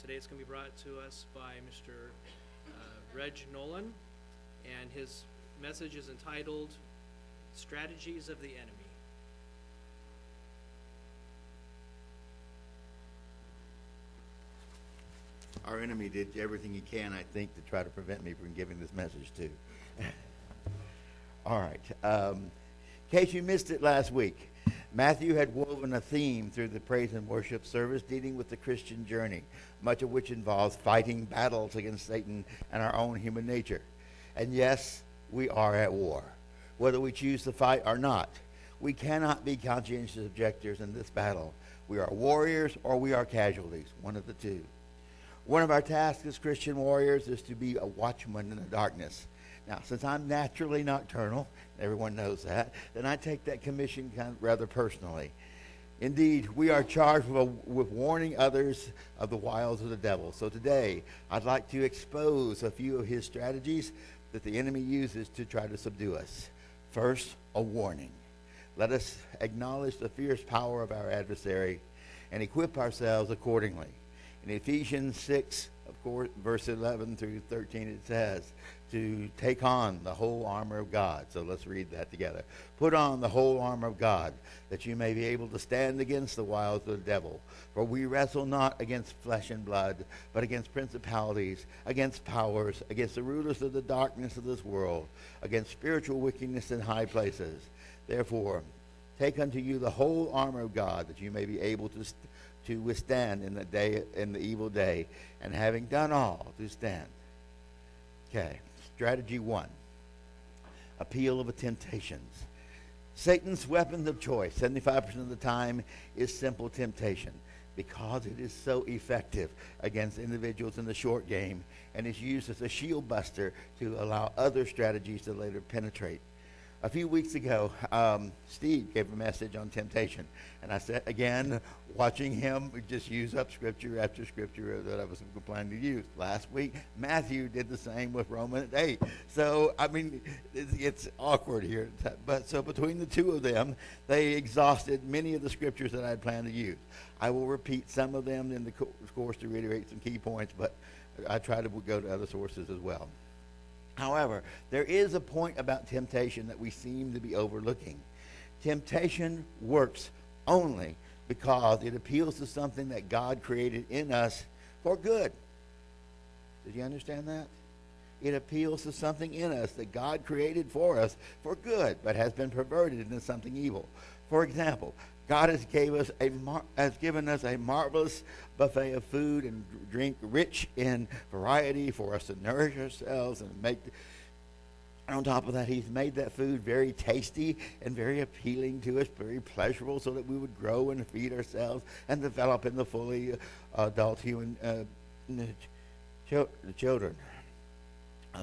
today it's going to be brought to us by Mr. uh, Reg Noland, and his message is entitled Strategies of the Enemy. Our enemy did everything he can, I think, to try to prevent me from giving this message too. All right. Um, in case you missed it last week, Matthew had woven a theme through the praise and worship service dealing with the Christian journey, much of which involves fighting battles against Satan and our own human nature. And yes, we are at war, whether we choose to fight or not. We cannot be conscientious objectors in this battle. We are warriors or we are casualties, one of the two. One of our tasks as Christian warriors is to be a watchman in the darkness. Now, since I'm naturally nocturnal, everyone knows that, then I take that commission kind of rather personally. Indeed, we are charged with, a, with, warning others of the wiles of the devil. So today, I'd like to expose a few of his strategies that the enemy uses to try to subdue us. First, a warning. Let us acknowledge the fierce power of our adversary and equip ourselves accordingly. In Ephesians 6, of course, verse 11 through 13, it says to take on the whole armor of God. So let's read that together. Put on the whole armor of God, that you may be able to stand against the wiles of the devil. For we wrestle not against flesh and blood, but against principalities, against powers, against the rulers of the darkness of this world, against spiritual wickedness in high places. Therefore, take unto you the whole armor of God, that you may be able to. St- to withstand in the day in the evil day, and having done all to stand. Okay, strategy one: appeal of temptations. Satan's weapon of choice, 75% of the time, is simple temptation because it is so effective against individuals in the short game and is used as a shield buster to allow other strategies to later penetrate a few weeks ago, um, Steve gave a message on temptation. And I said, again, watching him just use up scripture after scripture that I was planning to use. Last week, Matthew did the same with Romans 8. So, I mean, it's, it's awkward here. But so between the two of them, they exhausted many of the scriptures that I had planned to use. I will repeat some of them in the course to reiterate some key points, but I try to go to other sources as well. However, there is a point about temptation that we seem to be overlooking. Temptation works only because it appeals to something that God created in us for good. Did you understand that? It appeals to something in us that God created for us for good, but has been perverted into something evil. For example, God has, gave us a mar- has given us a marvelous buffet of food and drink, rich in variety for us to nourish ourselves and make. On top of that, He's made that food very tasty and very appealing to us, very pleasurable, so that we would grow and feed ourselves and develop in the fully uh, adult human uh, children.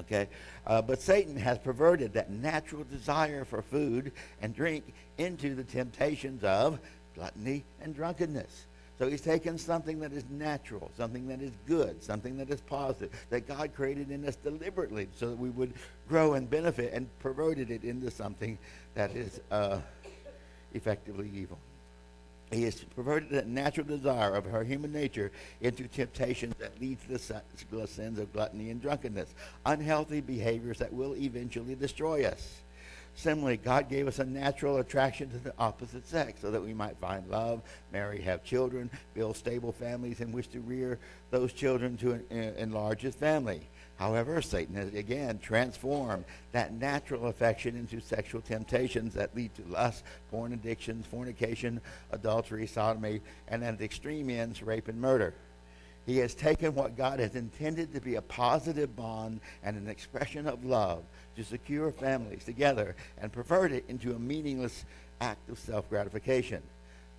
Okay? Uh, but Satan has perverted that natural desire for food and drink into the temptations of gluttony and drunkenness. So he's taken something that is natural, something that is good, something that is positive, that God created in us deliberately so that we would grow and benefit, and perverted it into something that is uh, effectively evil. He has perverted the natural desire of her human nature into temptations that lead to the sins of gluttony and drunkenness, unhealthy behaviors that will eventually destroy us. Similarly, God gave us a natural attraction to the opposite sex so that we might find love, marry, have children, build stable families in which to rear those children to enlarge his family. However, Satan has again transformed that natural affection into sexual temptations that lead to lust, porn addictions, fornication, adultery, sodomy, and at extreme ends, rape and murder. He has taken what God has intended to be a positive bond and an expression of love to secure families together and perverted it into a meaningless act of self gratification.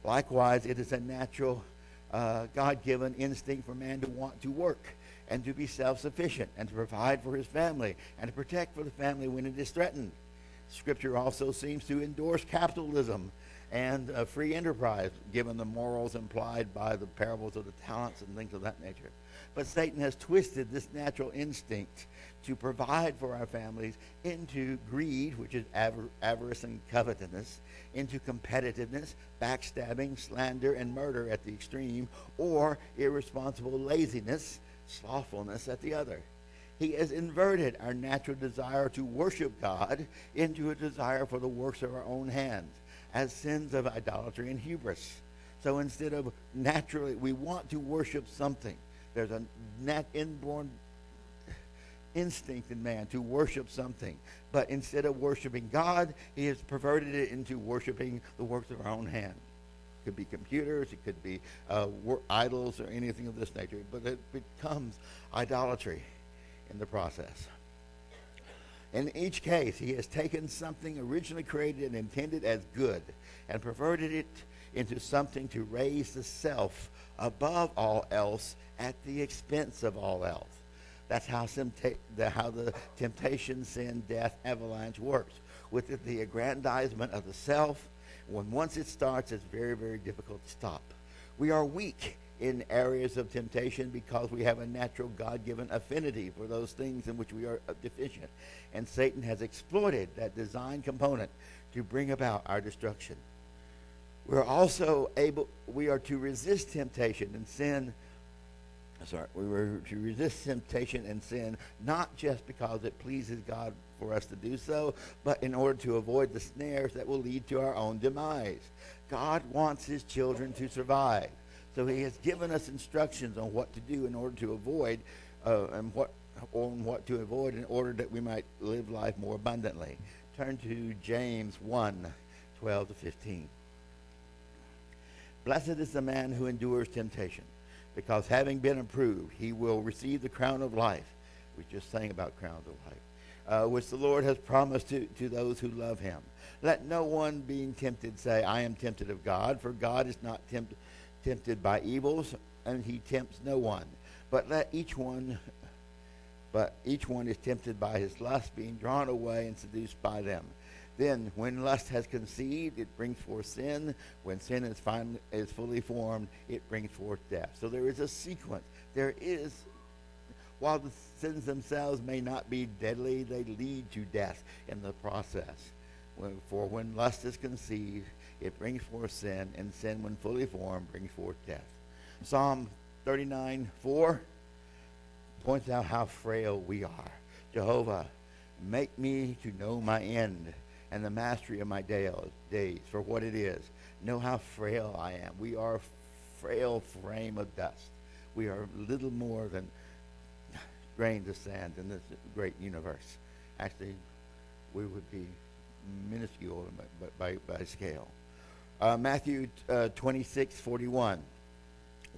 Likewise, it is a natural, uh, God given instinct for man to want to work and to be self sufficient and to provide for his family and to protect for the family when it is threatened. Scripture also seems to endorse capitalism and uh, free enterprise, given the morals implied by the parables of the talents and things of that nature. But Satan has twisted this natural instinct to provide for our families into greed, which is avar- avarice and covetousness, into competitiveness, backstabbing, slander, and murder at the extreme, or irresponsible laziness, slothfulness at the other. He has inverted our natural desire to worship God into a desire for the works of our own hands as sins of idolatry and hubris. So instead of naturally, we want to worship something. There's a nat inborn instinct in man to worship something. But instead of worshiping God, he has perverted it into worshiping the works of our own hand. It could be computers, it could be uh, idols or anything of this nature, but it becomes idolatry in the process. In each case, he has taken something originally created and intended as good and perverted it into something to raise the self above all else at the expense of all else. That's how, the, how the temptation, sin, death, avalanche works. With the aggrandizement of the self, when once it starts, it's very, very difficult to stop. We are weak in areas of temptation because we have a natural God given affinity for those things in which we are uh, deficient. And Satan has exploited that design component to bring about our destruction. We're also able, we are to resist temptation and sin. Sorry, we were to resist temptation and sin not just because it pleases God for us to do so, but in order to avoid the snares that will lead to our own demise. God wants his children to survive. So he has given us instructions on what to do in order to avoid uh, and what on what to avoid in order that we might live life more abundantly. Turn to James 1, 12 to 15. Blessed is the man who endures temptation, because having been approved, he will receive the crown of life. We just sang about crowns of life, uh, which the Lord has promised to, to those who love him. Let no one being tempted say, I am tempted of God, for God is not tempted tempted by evils, and he tempts no one. But let each one but each one is tempted by his lust, being drawn away and seduced by them. Then, when lust has conceived, it brings forth sin. When sin is finally is fully formed, it brings forth death. So there is a sequence. There is, while the sins themselves may not be deadly, they lead to death in the process. For when lust is conceived, it brings forth sin, and sin, when fully formed, brings forth death. Psalm 39 4 points out how frail we are. Jehovah, make me to know my end and the mastery of my days for what it is. Know how frail I am. We are a frail frame of dust. We are little more than grains of sand in this great universe. Actually, we would be minuscule by, by, by scale. Uh, Matthew uh, 26, 41.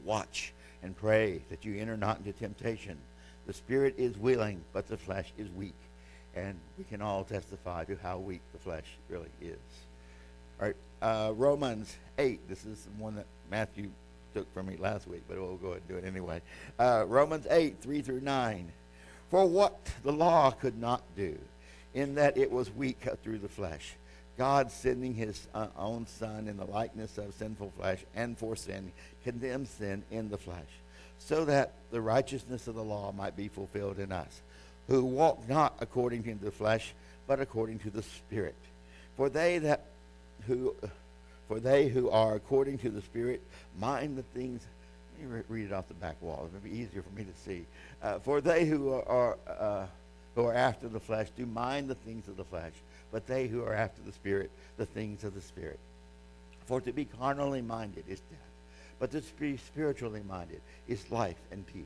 Watch and pray that you enter not into temptation. The spirit is willing, but the flesh is weak. And we can all testify to how weak the flesh really is. All right, uh, Romans 8. This is the one that Matthew took from me last week, but we'll go ahead and do it anyway. Uh, Romans 8, 3 through 9. For what the law could not do, in that it was weak through the flesh, God sending his uh, own Son in the likeness of sinful flesh and for sin, condemned sin in the flesh so that the righteousness of the law might be fulfilled in us, who walk not according to the flesh, but according to the Spirit. For they that who for they who are according to the Spirit mind the things. Let me read it off the back wall. It would be easier for me to see. Uh, for they who are uh, who are after the flesh do mind the things of the flesh, but they who are after the Spirit the things of the Spirit. For to be carnally minded is death but to be spiritually minded is life and peace.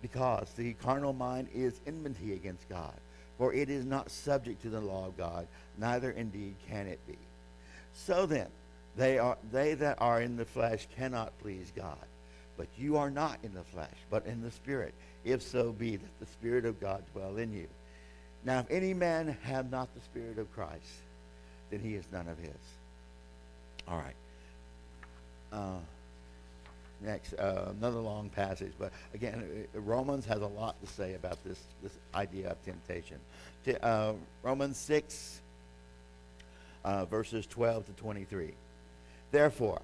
Because the carnal mind is enmity against God, for it is not subject to the law of God, neither indeed can it be. So then, they, are, they that are in the flesh cannot please God. But you are not in the flesh, but in the Spirit, if so be that the Spirit of God dwell in you. Now, if any man have not the Spirit of Christ, then he is none of his. All right. Uh, next uh, another long passage but again romans has a lot to say about this this idea of temptation uh, romans 6 uh, verses 12 to 23. Therefore,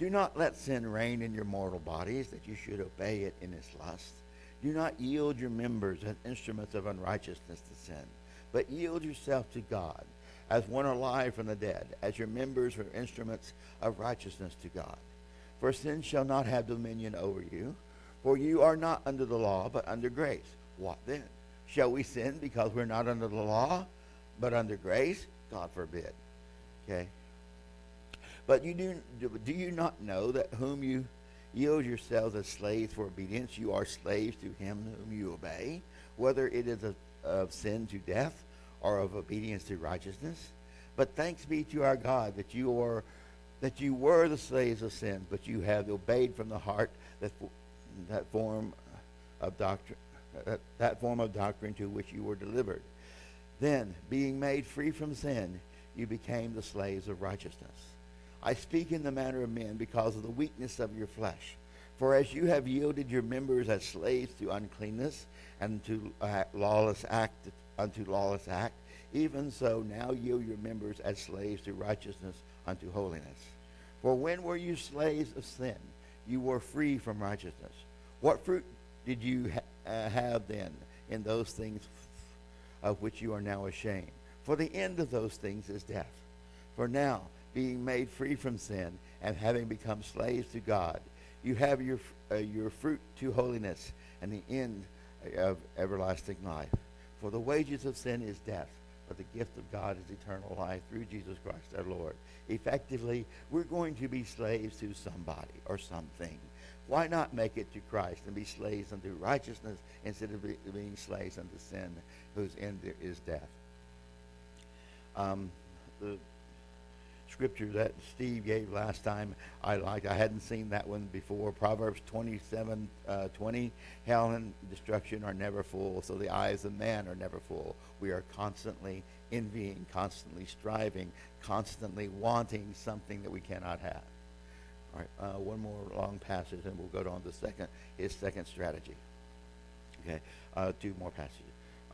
do not let sin reign in your mortal bodies, that you should obey it in its lust. Do not yield your members as instruments of unrighteousness to sin, but yield yourself to God as one alive from the dead, as your members are instruments of righteousness to God. For sin shall not have dominion over you, for you are not under the law, but under grace. What then? Shall we sin because we're not under the law, but under grace? God forbid. Okay? But you do, do you not know that whom you yield yourselves as slaves for obedience, you are slaves to him whom you obey, whether it is of, of sin to death or of obedience to righteousness? But thanks be to our God that you are that you were the slaves of sin, but you have obeyed from the heart that that form of doctrine that, that form of doctrine to which you were delivered. Then, being made free from sin, you became the slaves of righteousness. I speak in the manner of men because of the weakness of your flesh. For as you have yielded your members as slaves to uncleanness and to uh, lawless act unto lawless act, even so now yield your members as slaves to righteousness unto holiness. For when were you slaves of sin? You were free from righteousness. What fruit did you ha- uh, have then in those things of which you are now ashamed? For the end of those things is death. For now, being made free from sin and having become slaves to God. You have your, uh, your fruit to holiness and the end of everlasting life. For the wages of sin is death, but the gift of God is eternal life through Jesus Christ our Lord. Effectively, we're going to be slaves to somebody or something. Why not make it to Christ and be slaves unto righteousness instead of being slaves unto sin, whose end is death? Um, the scripture that Steve gave last time. I like. I hadn't seen that one before. Proverbs 27, uh, 20. Hell and destruction are never full, so the eyes of man are never full. We are constantly envying, constantly striving, constantly wanting something that we cannot have. All right, uh, one more long passage, and we'll go on to second his second strategy. Okay, uh, two more passages.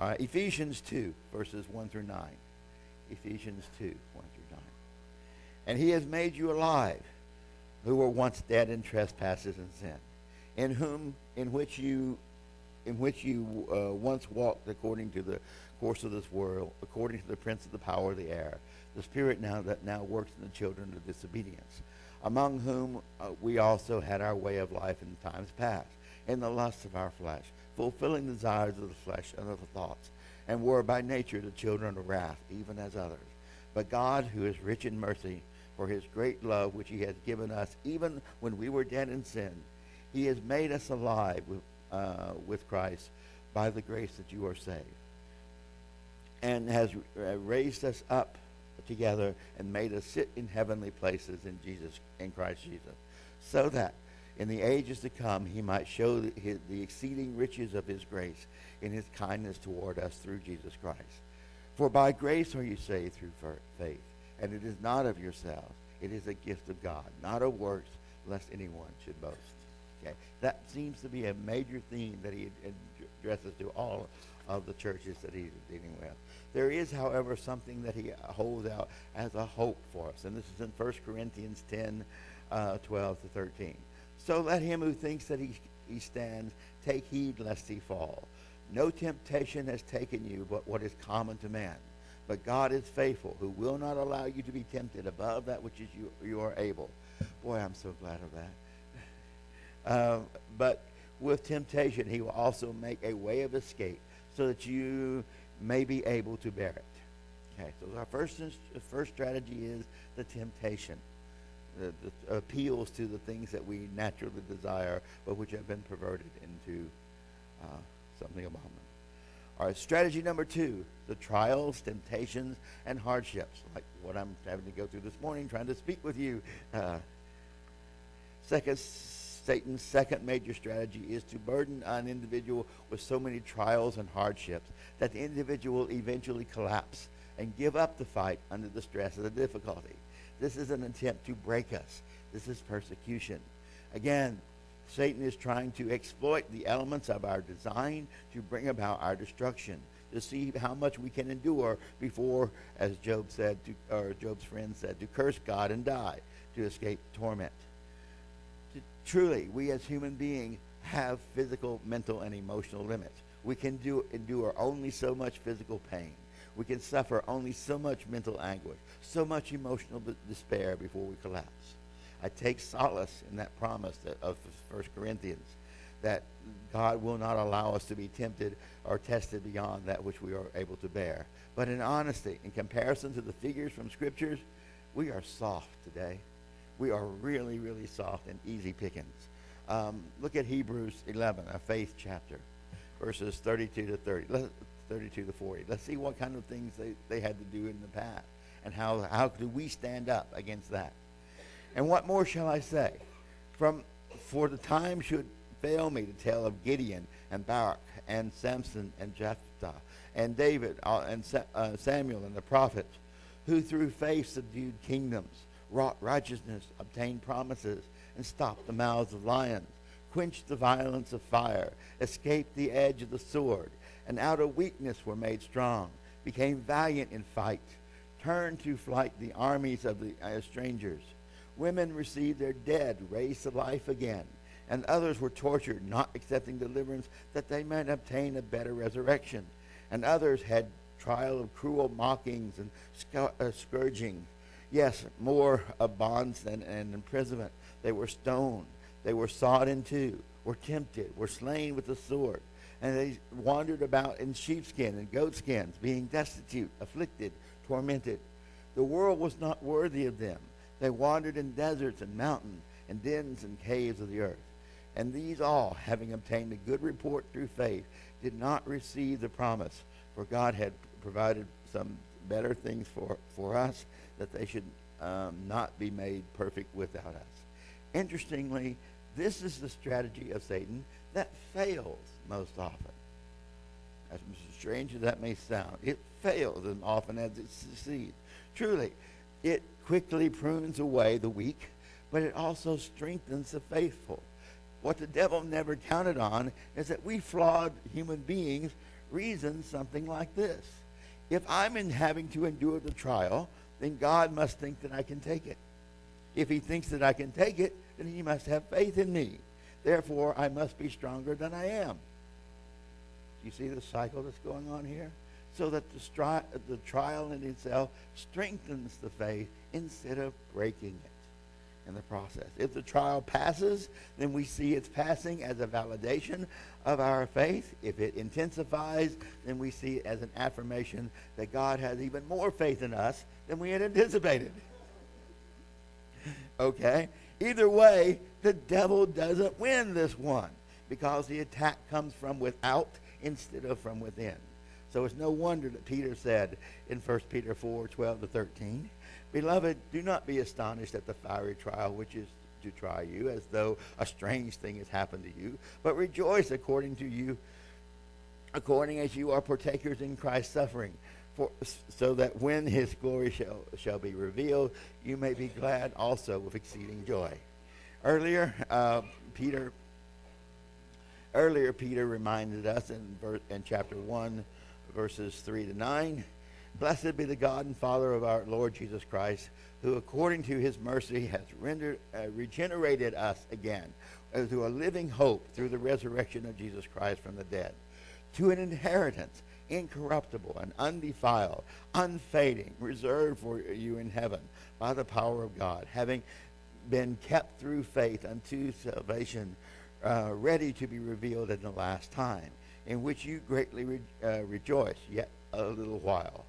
Uh, Ephesians 2, verses 1 through 9. Ephesians 2, 1 through 9 and he has made you alive, who were once dead in trespasses and sin, in whom, in which you, in which you uh, once walked according to the course of this world, according to the prince of the power of the air, the spirit now that now works in the children of disobedience, among whom uh, we also had our way of life in times past, in the lusts of our flesh, fulfilling the desires of the flesh and of the thoughts, and were by nature the children of wrath, even as others. But God, who is rich in mercy, for his great love which he has given us, even when we were dead in sin. He has made us alive with, uh, with Christ by the grace that you are saved, and has uh, raised us up together and made us sit in heavenly places in Jesus, in Christ Jesus, so that in the ages to come he might show the, his, the exceeding riches of his grace in his kindness toward us through Jesus Christ. For by grace are you saved through faith and it is not of yourselves. It is a gift of God, not of works, lest anyone should boast. Okay, that seems to be a major theme that he addresses to all of the churches that he's dealing with. There is, however, something that he holds out as a hope for us, and this is in 1 Corinthians 10, uh, 12 to 13. So let him who thinks that he, he stands take heed lest he fall. No temptation has taken you but what is common to man. But God is faithful, who will not allow you to be tempted above that which is you, you are able. Boy, I'm so glad of that. Uh, but with temptation, he will also make a way of escape so that you may be able to bear it. Okay, so our first, first strategy is the temptation. The, the, appeals to the things that we naturally desire, but which have been perverted into uh, something abominable. All right, strategy number two the trials, temptations, and hardships, like what I'm having to go through this morning trying to speak with you. Uh, second, Satan's second major strategy is to burden an individual with so many trials and hardships that the individual eventually collapse and give up the fight under the stress of the difficulty. This is an attempt to break us. This is persecution. Again, Satan is trying to exploit the elements of our design to bring about our destruction, to see how much we can endure before, as Job said, to, or Job's friend said, to curse God and die to escape torment. Truly, we as human beings have physical, mental, and emotional limits. We can do, endure only so much physical pain. We can suffer only so much mental anguish, so much emotional despair before we collapse. I take solace in that promise of 1 Corinthians that God will not allow us to be tempted or tested beyond that which we are able to bear. But in honesty, in comparison to the figures from scriptures, we are soft today. We are really, really soft and easy pickings. Um, look at Hebrews 11, a faith chapter, verses 32 to 30, 32 to 40. Let's see what kind of things they, they had to do in the past and how, how do we stand up against that. And what more shall I say? From, for the time should fail me to tell of Gideon and Barak and Samson and Jephthah and David uh, and Sa- uh, Samuel and the prophets, who through faith subdued kingdoms, wrought righteousness, obtained promises, and stopped the mouths of lions, quenched the violence of fire, escaped the edge of the sword, and out of weakness were made strong, became valiant in fight, turned to flight the armies of the uh, strangers. Women received their dead raised to life again and others were tortured, not accepting deliverance, that they might obtain a better resurrection. And others had trial of cruel mockings and uh, scourging. Yes, more of bonds than and imprisonment. They were stoned. They were sawed in two, were tempted, were slain with the sword. And they wandered about in sheepskin and goatskins, being destitute, afflicted, tormented. The world was not worthy of them. They wandered in deserts and mountains and dens and caves of the earth. And these all, having obtained a good report through faith, did not receive the promise, for God had provided some better things for, for us, that they should um, not be made perfect without us. Interestingly, this is the strategy of Satan that fails most often. As strange as that may sound, it fails as often as it succeeds. Truly, it quickly prunes away the weak, but it also strengthens the faithful. What the devil never counted on is that we flawed human beings reason something like this. If I'm in having to endure the trial, then God must think that I can take it. If he thinks that I can take it, then he must have faith in me. Therefore, I must be stronger than I am. Do you see the cycle that's going on here? So that the, stri- the trial in itself strengthens the faith instead of breaking it in the process. If the trial passes, then we see its passing as a validation of our faith. If it intensifies, then we see it as an affirmation that God has even more faith in us than we had anticipated. okay? Either way, the devil doesn't win this one because the attack comes from without instead of from within. So it's no wonder that Peter said in 1 Peter 4 12 to 13, Beloved, do not be astonished at the fiery trial which is to try you, as though a strange thing has happened to you, but rejoice according to you, according as you are partakers in Christ's suffering, for, so that when his glory shall, shall be revealed, you may be glad also with exceeding joy. Earlier, uh, Peter earlier Peter reminded us in, verse, in chapter 1, verses 3 to 9 Blessed be the God and Father of our Lord Jesus Christ, who according to his mercy has rendered, uh, regenerated us again to a living hope through the resurrection of Jesus Christ from the dead, to an inheritance incorruptible and undefiled, unfading, reserved for you in heaven by the power of God, having been kept through faith unto salvation, uh, ready to be revealed in the last time, in which you greatly re- uh, rejoice, yet a little while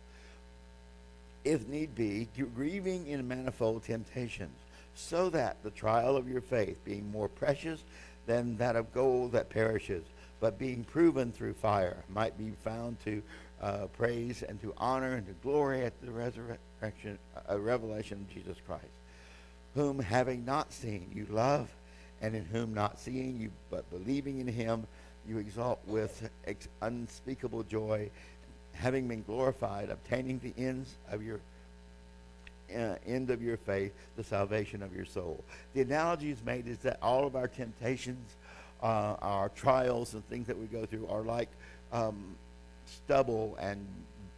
if need be, grieving in manifold temptations, so that the trial of your faith, being more precious than that of gold that perishes, but being proven through fire, might be found to uh, praise and to honor and to glory at the resurrection, uh, revelation of Jesus Christ, whom having not seen you love, and in whom not seeing you but believing in him you exalt with unspeakable joy having been glorified, obtaining the ends of your uh, end of your faith, the salvation of your soul. The analogy is made is that all of our temptations, uh, our trials, and things that we go through are like um, stubble and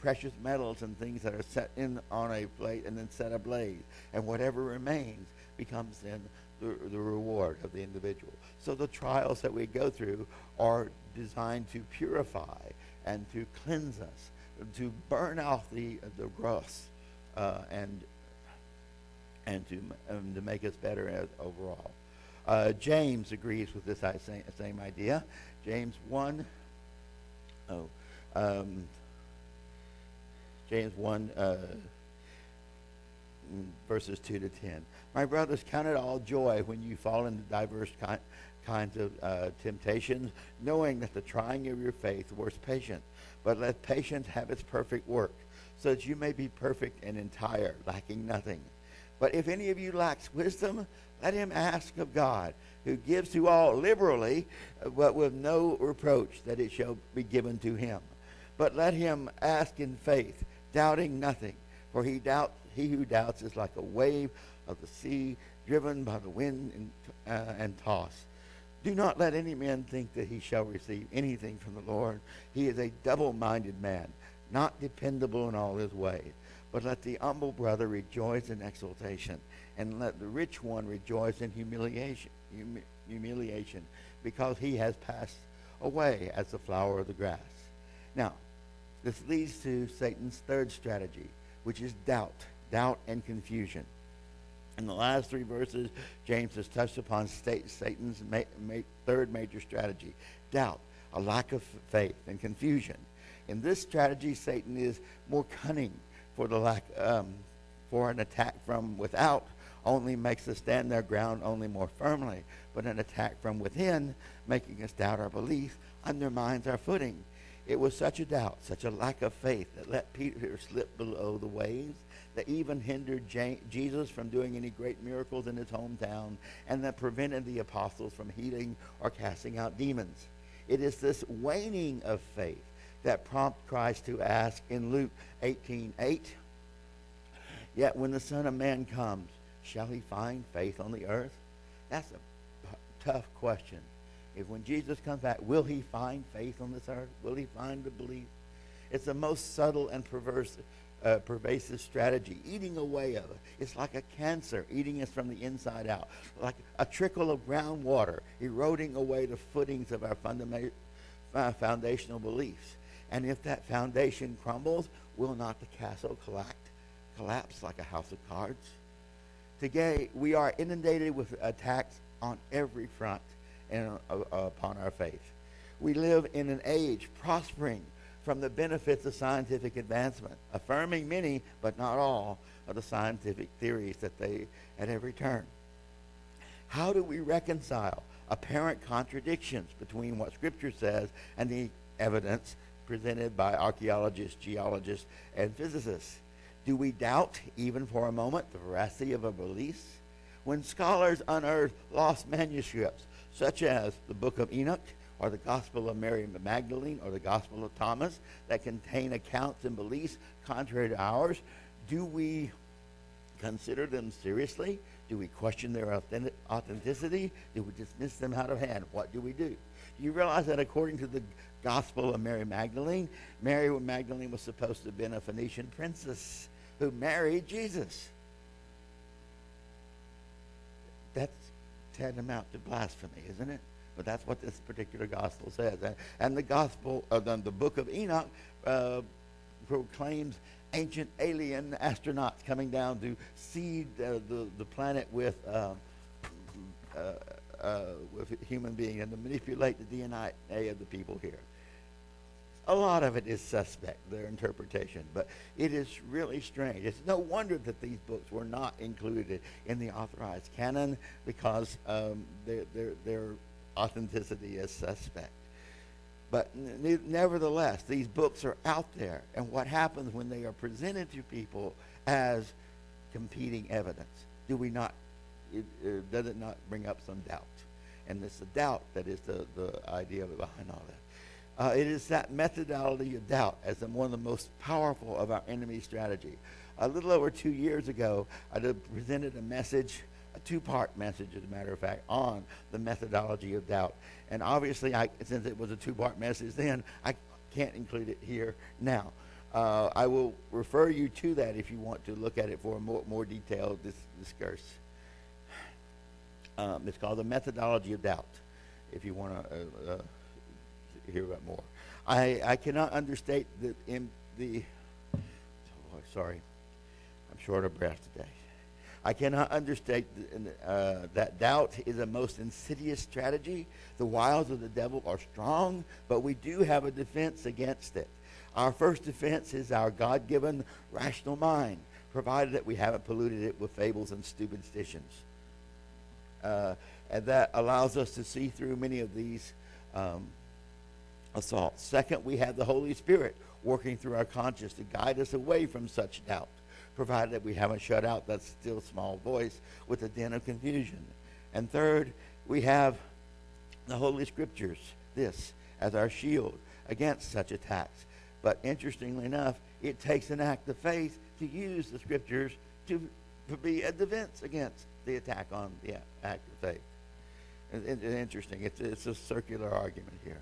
precious metals and things that are set in on a plate and then set ablaze. And whatever remains becomes then the, the reward of the individual. So the trials that we go through are designed to purify and to cleanse us, to burn off the, the gross uh, and, and to, um, to make us better as, overall. Uh, James agrees with this same, same idea. James 1, oh, um, James 1, uh, verses 2 to 10. My brothers, count it all joy when you fall into diverse kinds of uh, temptations, knowing that the trying of your faith works patience. But let patience have its perfect work, so that you may be perfect and entire, lacking nothing. But if any of you lacks wisdom, let him ask of God, who gives to all liberally, uh, but with no reproach, that it shall be given to him. But let him ask in faith, doubting nothing. For he, doubt, he who doubts is like a wave of the sea, driven by the wind and, uh, and tossed. Do not let any man think that he shall receive anything from the Lord. He is a double minded man, not dependable in all his ways. But let the humble brother rejoice in exaltation, and let the rich one rejoice in humiliation, humi- humiliation, because he has passed away as the flower of the grass. Now, this leads to Satan's third strategy, which is doubt, doubt and confusion. In the last three verses, James has touched upon Satan's ma- ma- third major strategy doubt, a lack of faith, and confusion. In this strategy, Satan is more cunning for the lack um, for an attack from without only makes us stand their ground only more firmly, but an attack from within, making us doubt our belief, undermines our footing. It was such a doubt, such a lack of faith that let Peter slip below the waves, that even hindered Jesus from doing any great miracles in his hometown, and that prevented the apostles from healing or casting out demons. It is this waning of faith that prompts Christ to ask in Luke 18 8, Yet when the Son of Man comes, shall he find faith on the earth? That's a tough question. If when Jesus comes back, will he find faith on this earth? Will he find the belief? It's the most subtle and perverse, uh, pervasive strategy, eating away of it. It's like a cancer eating us from the inside out, like a trickle of groundwater eroding away the footings of our fundamental, uh, foundational beliefs. And if that foundation crumbles, will not the castle collapse, collapse like a house of cards? Today, we are inundated with attacks on every front and uh, upon our faith. We live in an age prospering from the benefits of scientific advancement, affirming many, but not all, of the scientific theories that they at every turn. How do we reconcile apparent contradictions between what Scripture says and the evidence presented by archaeologists, geologists, and physicists? Do we doubt, even for a moment, the veracity of our beliefs? When scholars unearth lost manuscripts, such as the Book of Enoch, or the Gospel of Mary Magdalene, or the Gospel of Thomas, that contain accounts and beliefs contrary to ours, do we consider them seriously? Do we question their authenticity? Do we dismiss them out of hand? What do we do? Do you realize that according to the Gospel of Mary Magdalene, Mary Magdalene was supposed to have been a Phoenician princess who married Jesus? That's tantamount to blasphemy, isn't it? But that's what this particular gospel says. And, the gospel, uh, the, the book of Enoch, uh, proclaims ancient alien astronauts coming down to seed uh, the, the planet with, um, uh, uh, with human beings and to manipulate the DNA of the people here. A lot of it is suspect, their interpretation, but it is really strange. It's no wonder that these books were not included in the authorized canon because um, their, their, their authenticity is suspect. But nevertheless, these books are out there, and what happens when they are presented to people as competing evidence? Do we not? It, uh, does it not bring up some doubt? And it's the doubt that is the, the idea behind all that. Uh, it is that methodology of doubt as one of the most powerful of our enemy strategy. A little over two years ago, I presented a message, a two-part message, as a matter of fact, on the methodology of doubt. And obviously, I, since it was a two-part message then, I can't include it here now. Uh, I will refer you to that if you want to look at it for a more, more detailed dis- discourse. Um, it's called the methodology of doubt. If you want to uh, uh, hear about more, I, I cannot understate the in the. Oh, sorry, I'm short of breath today. I cannot understate uh, that doubt is a most insidious strategy. The wiles of the devil are strong, but we do have a defense against it. Our first defense is our God given rational mind, provided that we haven't polluted it with fables and superstitions. Uh, and that allows us to see through many of these um, assaults. Second, we have the Holy Spirit working through our conscience to guide us away from such doubt, provided that we haven't shut out that still small voice with a din of confusion. And third, we have the Holy Scriptures, this, as our shield against such attacks. But interestingly enough, it takes an act of faith to use the Scriptures to, to be a defense against the attack on the act of faith. It's interesting. It's, it's a circular argument here.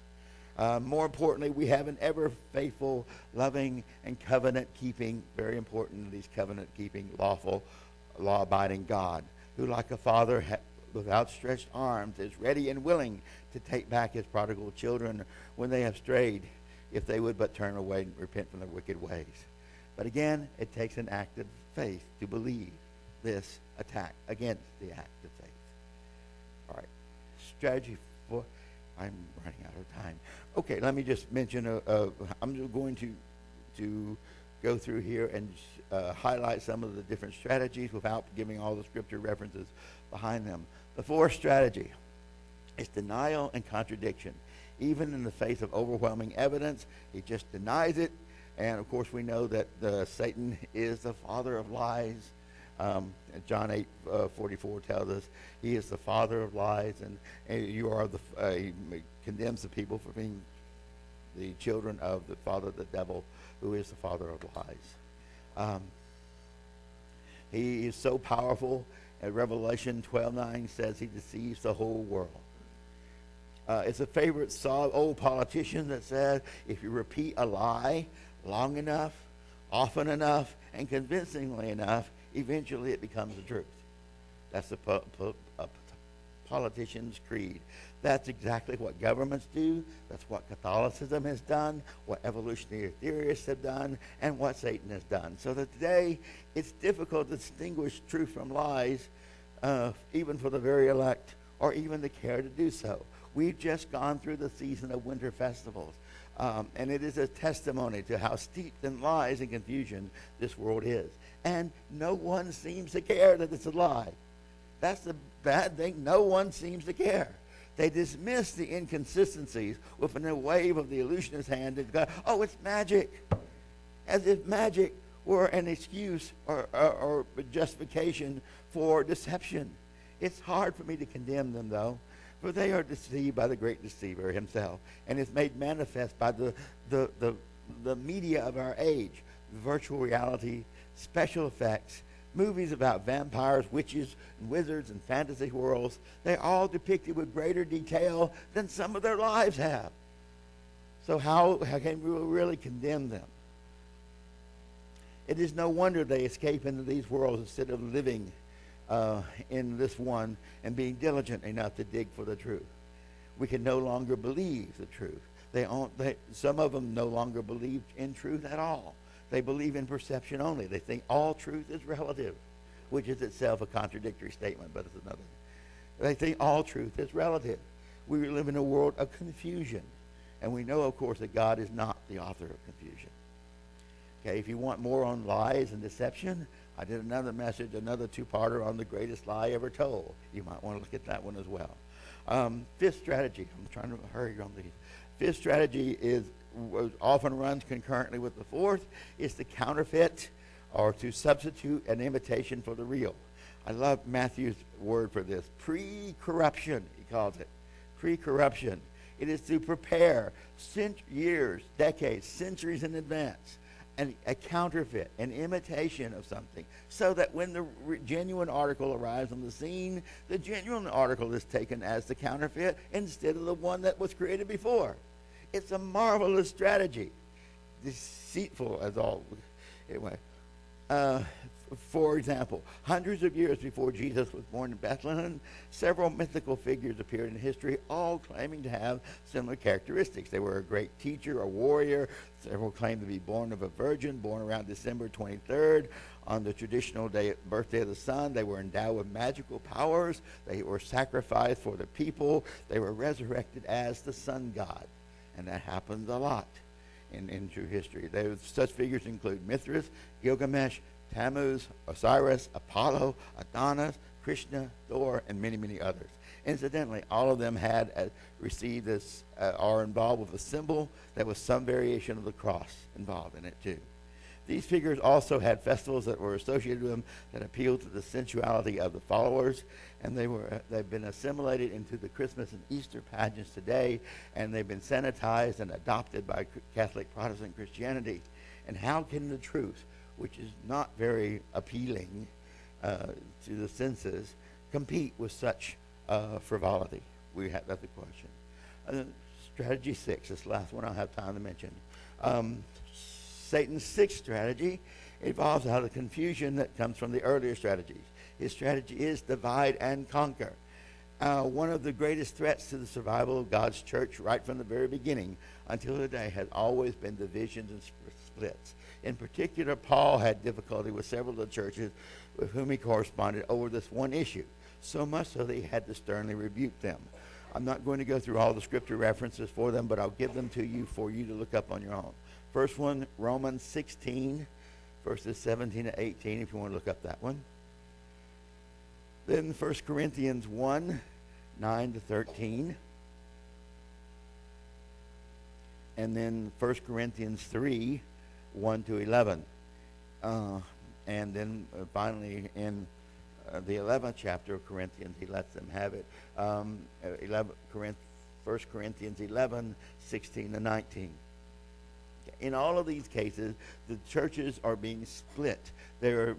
Uh, more importantly, we have an ever faithful, loving, and covenant keeping, very important, these covenant keeping, lawful, law abiding God, who, like a father ha- with outstretched arms, is ready and willing to take back his prodigal children when they have strayed, if they would but turn away and repent from their wicked ways. But again, it takes an act of faith to believe this attack against the act of faith. All right. Strategy for. I'm running out of time. Okay, let me just mention. I'm going to to go through here and uh, highlight some of the different strategies without giving all the scripture references behind them. The fourth strategy is denial and contradiction. Even in the face of overwhelming evidence, he just denies it. And of course, we know that uh, Satan is the father of lies. Um, John 8 uh, 44 tells us he is the father of lies, and, and you are the, uh, he condemns the people for being the children of the father, of the devil, who is the father of lies. Um, he is so powerful. And Revelation 12:9 says he deceives the whole world. Uh, it's a favorite saw, old politician that said, if you repeat a lie long enough, often enough, and convincingly enough, eventually it becomes the truth. That's the po- po- uh, politician's creed. That's exactly what governments do. That's what Catholicism has done, what evolutionary theorists have done, and what Satan has done. So that today it's difficult to distinguish truth from lies, uh, even for the very elect, or even the care to do so. We've just gone through the season of winter festivals. Um, and it is a testimony to how steeped in lies and confusion this world is. And no one seems to care that it's a lie. That's the bad thing. No one seems to care. They dismiss the inconsistencies with a wave of the illusionist's hand and go, oh, it's magic. As if magic were an excuse or, or, or justification for deception. It's hard for me to condemn them, though, for they are deceived by the great deceiver himself, and is made manifest by the, the, the, the media of our age virtual reality, special effects, movies about vampires, witches, and wizards, and fantasy worlds. They're all depicted with greater detail than some of their lives have. So, how, how can we really condemn them? It is no wonder they escape into these worlds instead of living uh, in this one and being diligent enough to dig for the truth. We can no longer believe the truth. They, they, some of them no longer believe in truth at all. They believe in perception only. They think all truth is relative, which is itself a contradictory statement, but it's another. They think all truth is relative. We live in a world of confusion. And we know, of course, that God is not the author of confusion. Okay, if you want more on lies and deception, I did another message, another two-parter on the greatest lie ever told. You might want to look at that one as well. Um, fifth strategy. I'm trying to hurry on these. Fifth strategy is Uh, often runs concurrently with the fourth is to counterfeit or to substitute an imitation for the real. I love Matthew's word for this. Pre-corruption, he calls it. Pre-corruption. It is to prepare cent- years, decades, centuries in advance an, a counterfeit, an imitation of something, so that when the re- genuine article arrives on the scene, the genuine article is taken as the counterfeit instead of the one that was created before. It's a marvelous strategy. Deceitful as all. Anyway, uh, for example, hundreds of years before Jesus was born in Bethlehem, several mythical figures appeared in history, all claiming to have similar characteristics. They were a great teacher, a warrior. Several claimed to be born of a virgin, born around December 23rd on the traditional day, birthday of the sun. They were endowed with magical powers. They were sacrificed for the people. They were resurrected as the sun god. And that happens a lot in, in true history. There, such figures include Mithras, Gilgamesh, Tammuz, Osiris, Apollo, Adonis, Krishna, Thor, and many, many others. Incidentally, all of them had uh, received this, uh, are involved with a symbol that was some variation of the cross involved in it too. These figures also had festivals that were associated with them that appealed to the sensuality of the followers, and they were they've been assimilated into the Christmas and Easter pageants today, and they've been sanitized and adopted by Catholic Protestant Christianity. And how can the truth, which is not very appealing uh, to the senses, compete with such uh, frivolity? We have that's the question. Uh, strategy six, this last one I'll have time to mention. Um, Satan's sixth strategy involves out of confusion that comes from the earlier strategies. His strategy is divide and conquer. Uh, one of the greatest threats to the survival of God's church right from the very beginning until today has always been divisions and splits. In particular, Paul had difficulty with several of the churches with whom he corresponded over this one issue, so much so that he had to sternly rebuke them. I'm not going to go through all the scripture references for them, but I'll give them to you for you to look up on your own. First one, Romans 16, verses 17 to 18, if you want to look up that one. Then 1 Corinthians 1, 9 to 13. And then 1 Corinthians 3, 1 to 11. Uh, and then uh, finally in uh, the 11th chapter of Corinthians, he lets them have it. Um, 11, Corinth, 1 Corinthians 11, 16 to 19 in all of these cases, the churches are being split. They're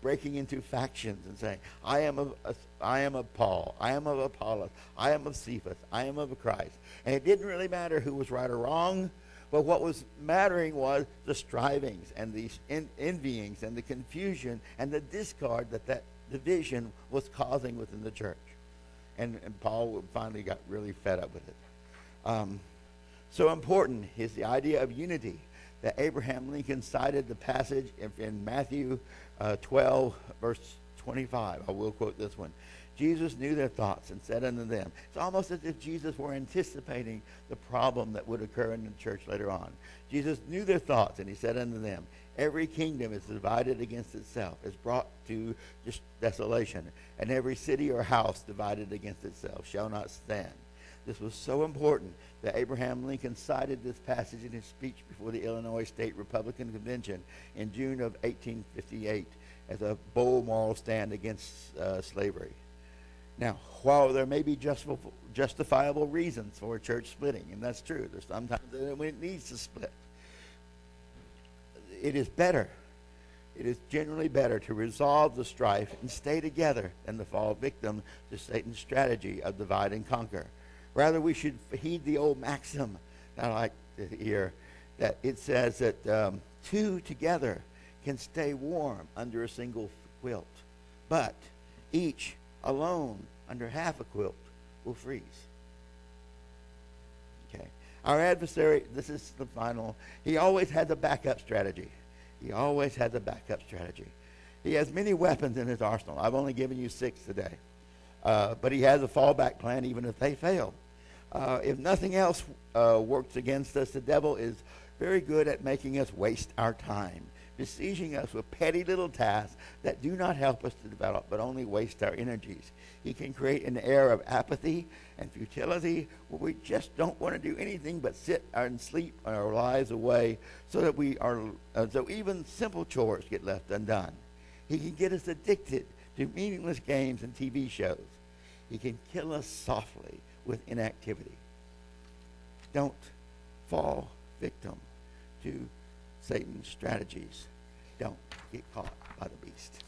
breaking into factions and saying, I am of, I am of Paul, I am of Apollos, I am of Cephas, I am of Christ. And it didn't really matter who was right or wrong, but what was mattering was the strivings and the envyings and the confusion and the discard that that division was causing within the church. And, and Paul finally got really fed up with it. Um, so important is the idea of unity that Abraham Lincoln cited the passage in, in Matthew uh, 12, verse 25. I will quote this one. Jesus knew their thoughts and said unto them, it's almost as if Jesus were anticipating the problem that would occur in the church later on. Jesus knew their thoughts, and he said unto them, Every kingdom is divided against itself, is brought to just desolation, and every city or house divided against itself shall not stand. This was so important that Abraham Lincoln cited this passage in his speech before the Illinois State Republican Convention in June of 1858 as a bold moral stand against uh, slavery. Now, while there may be justifiable reasons for church splitting, and that's true, there's sometimes when it needs to split, it is better, it is generally better to resolve the strife and stay together than to fall victim to Satan's strategy of divide and conquer. Rather, we should heed the old maxim that I like to hear that it says that um, two together can stay warm under a single quilt, but each alone under half a quilt will freeze. Our adversary, this is the final, he always has a backup strategy. He always has a backup strategy. He has many weapons in his arsenal. I've only given you six today. Uh, but he has a fallback plan even if they fail. Uh, if nothing else uh, works against us, the devil is very good at making us waste our time, besieging us with petty little tasks that do not help us to develop, but only waste our energies. He can create an air of apathy and futility where we just don't want to do anything but sit and sleep our lives away so that we are, uh, so even simple chores get left undone. He can get us addicted to meaningless games and TV shows. He can kill us softly with inactivity. Don't fall victim to Satan's strategies. Don't get caught by the beast.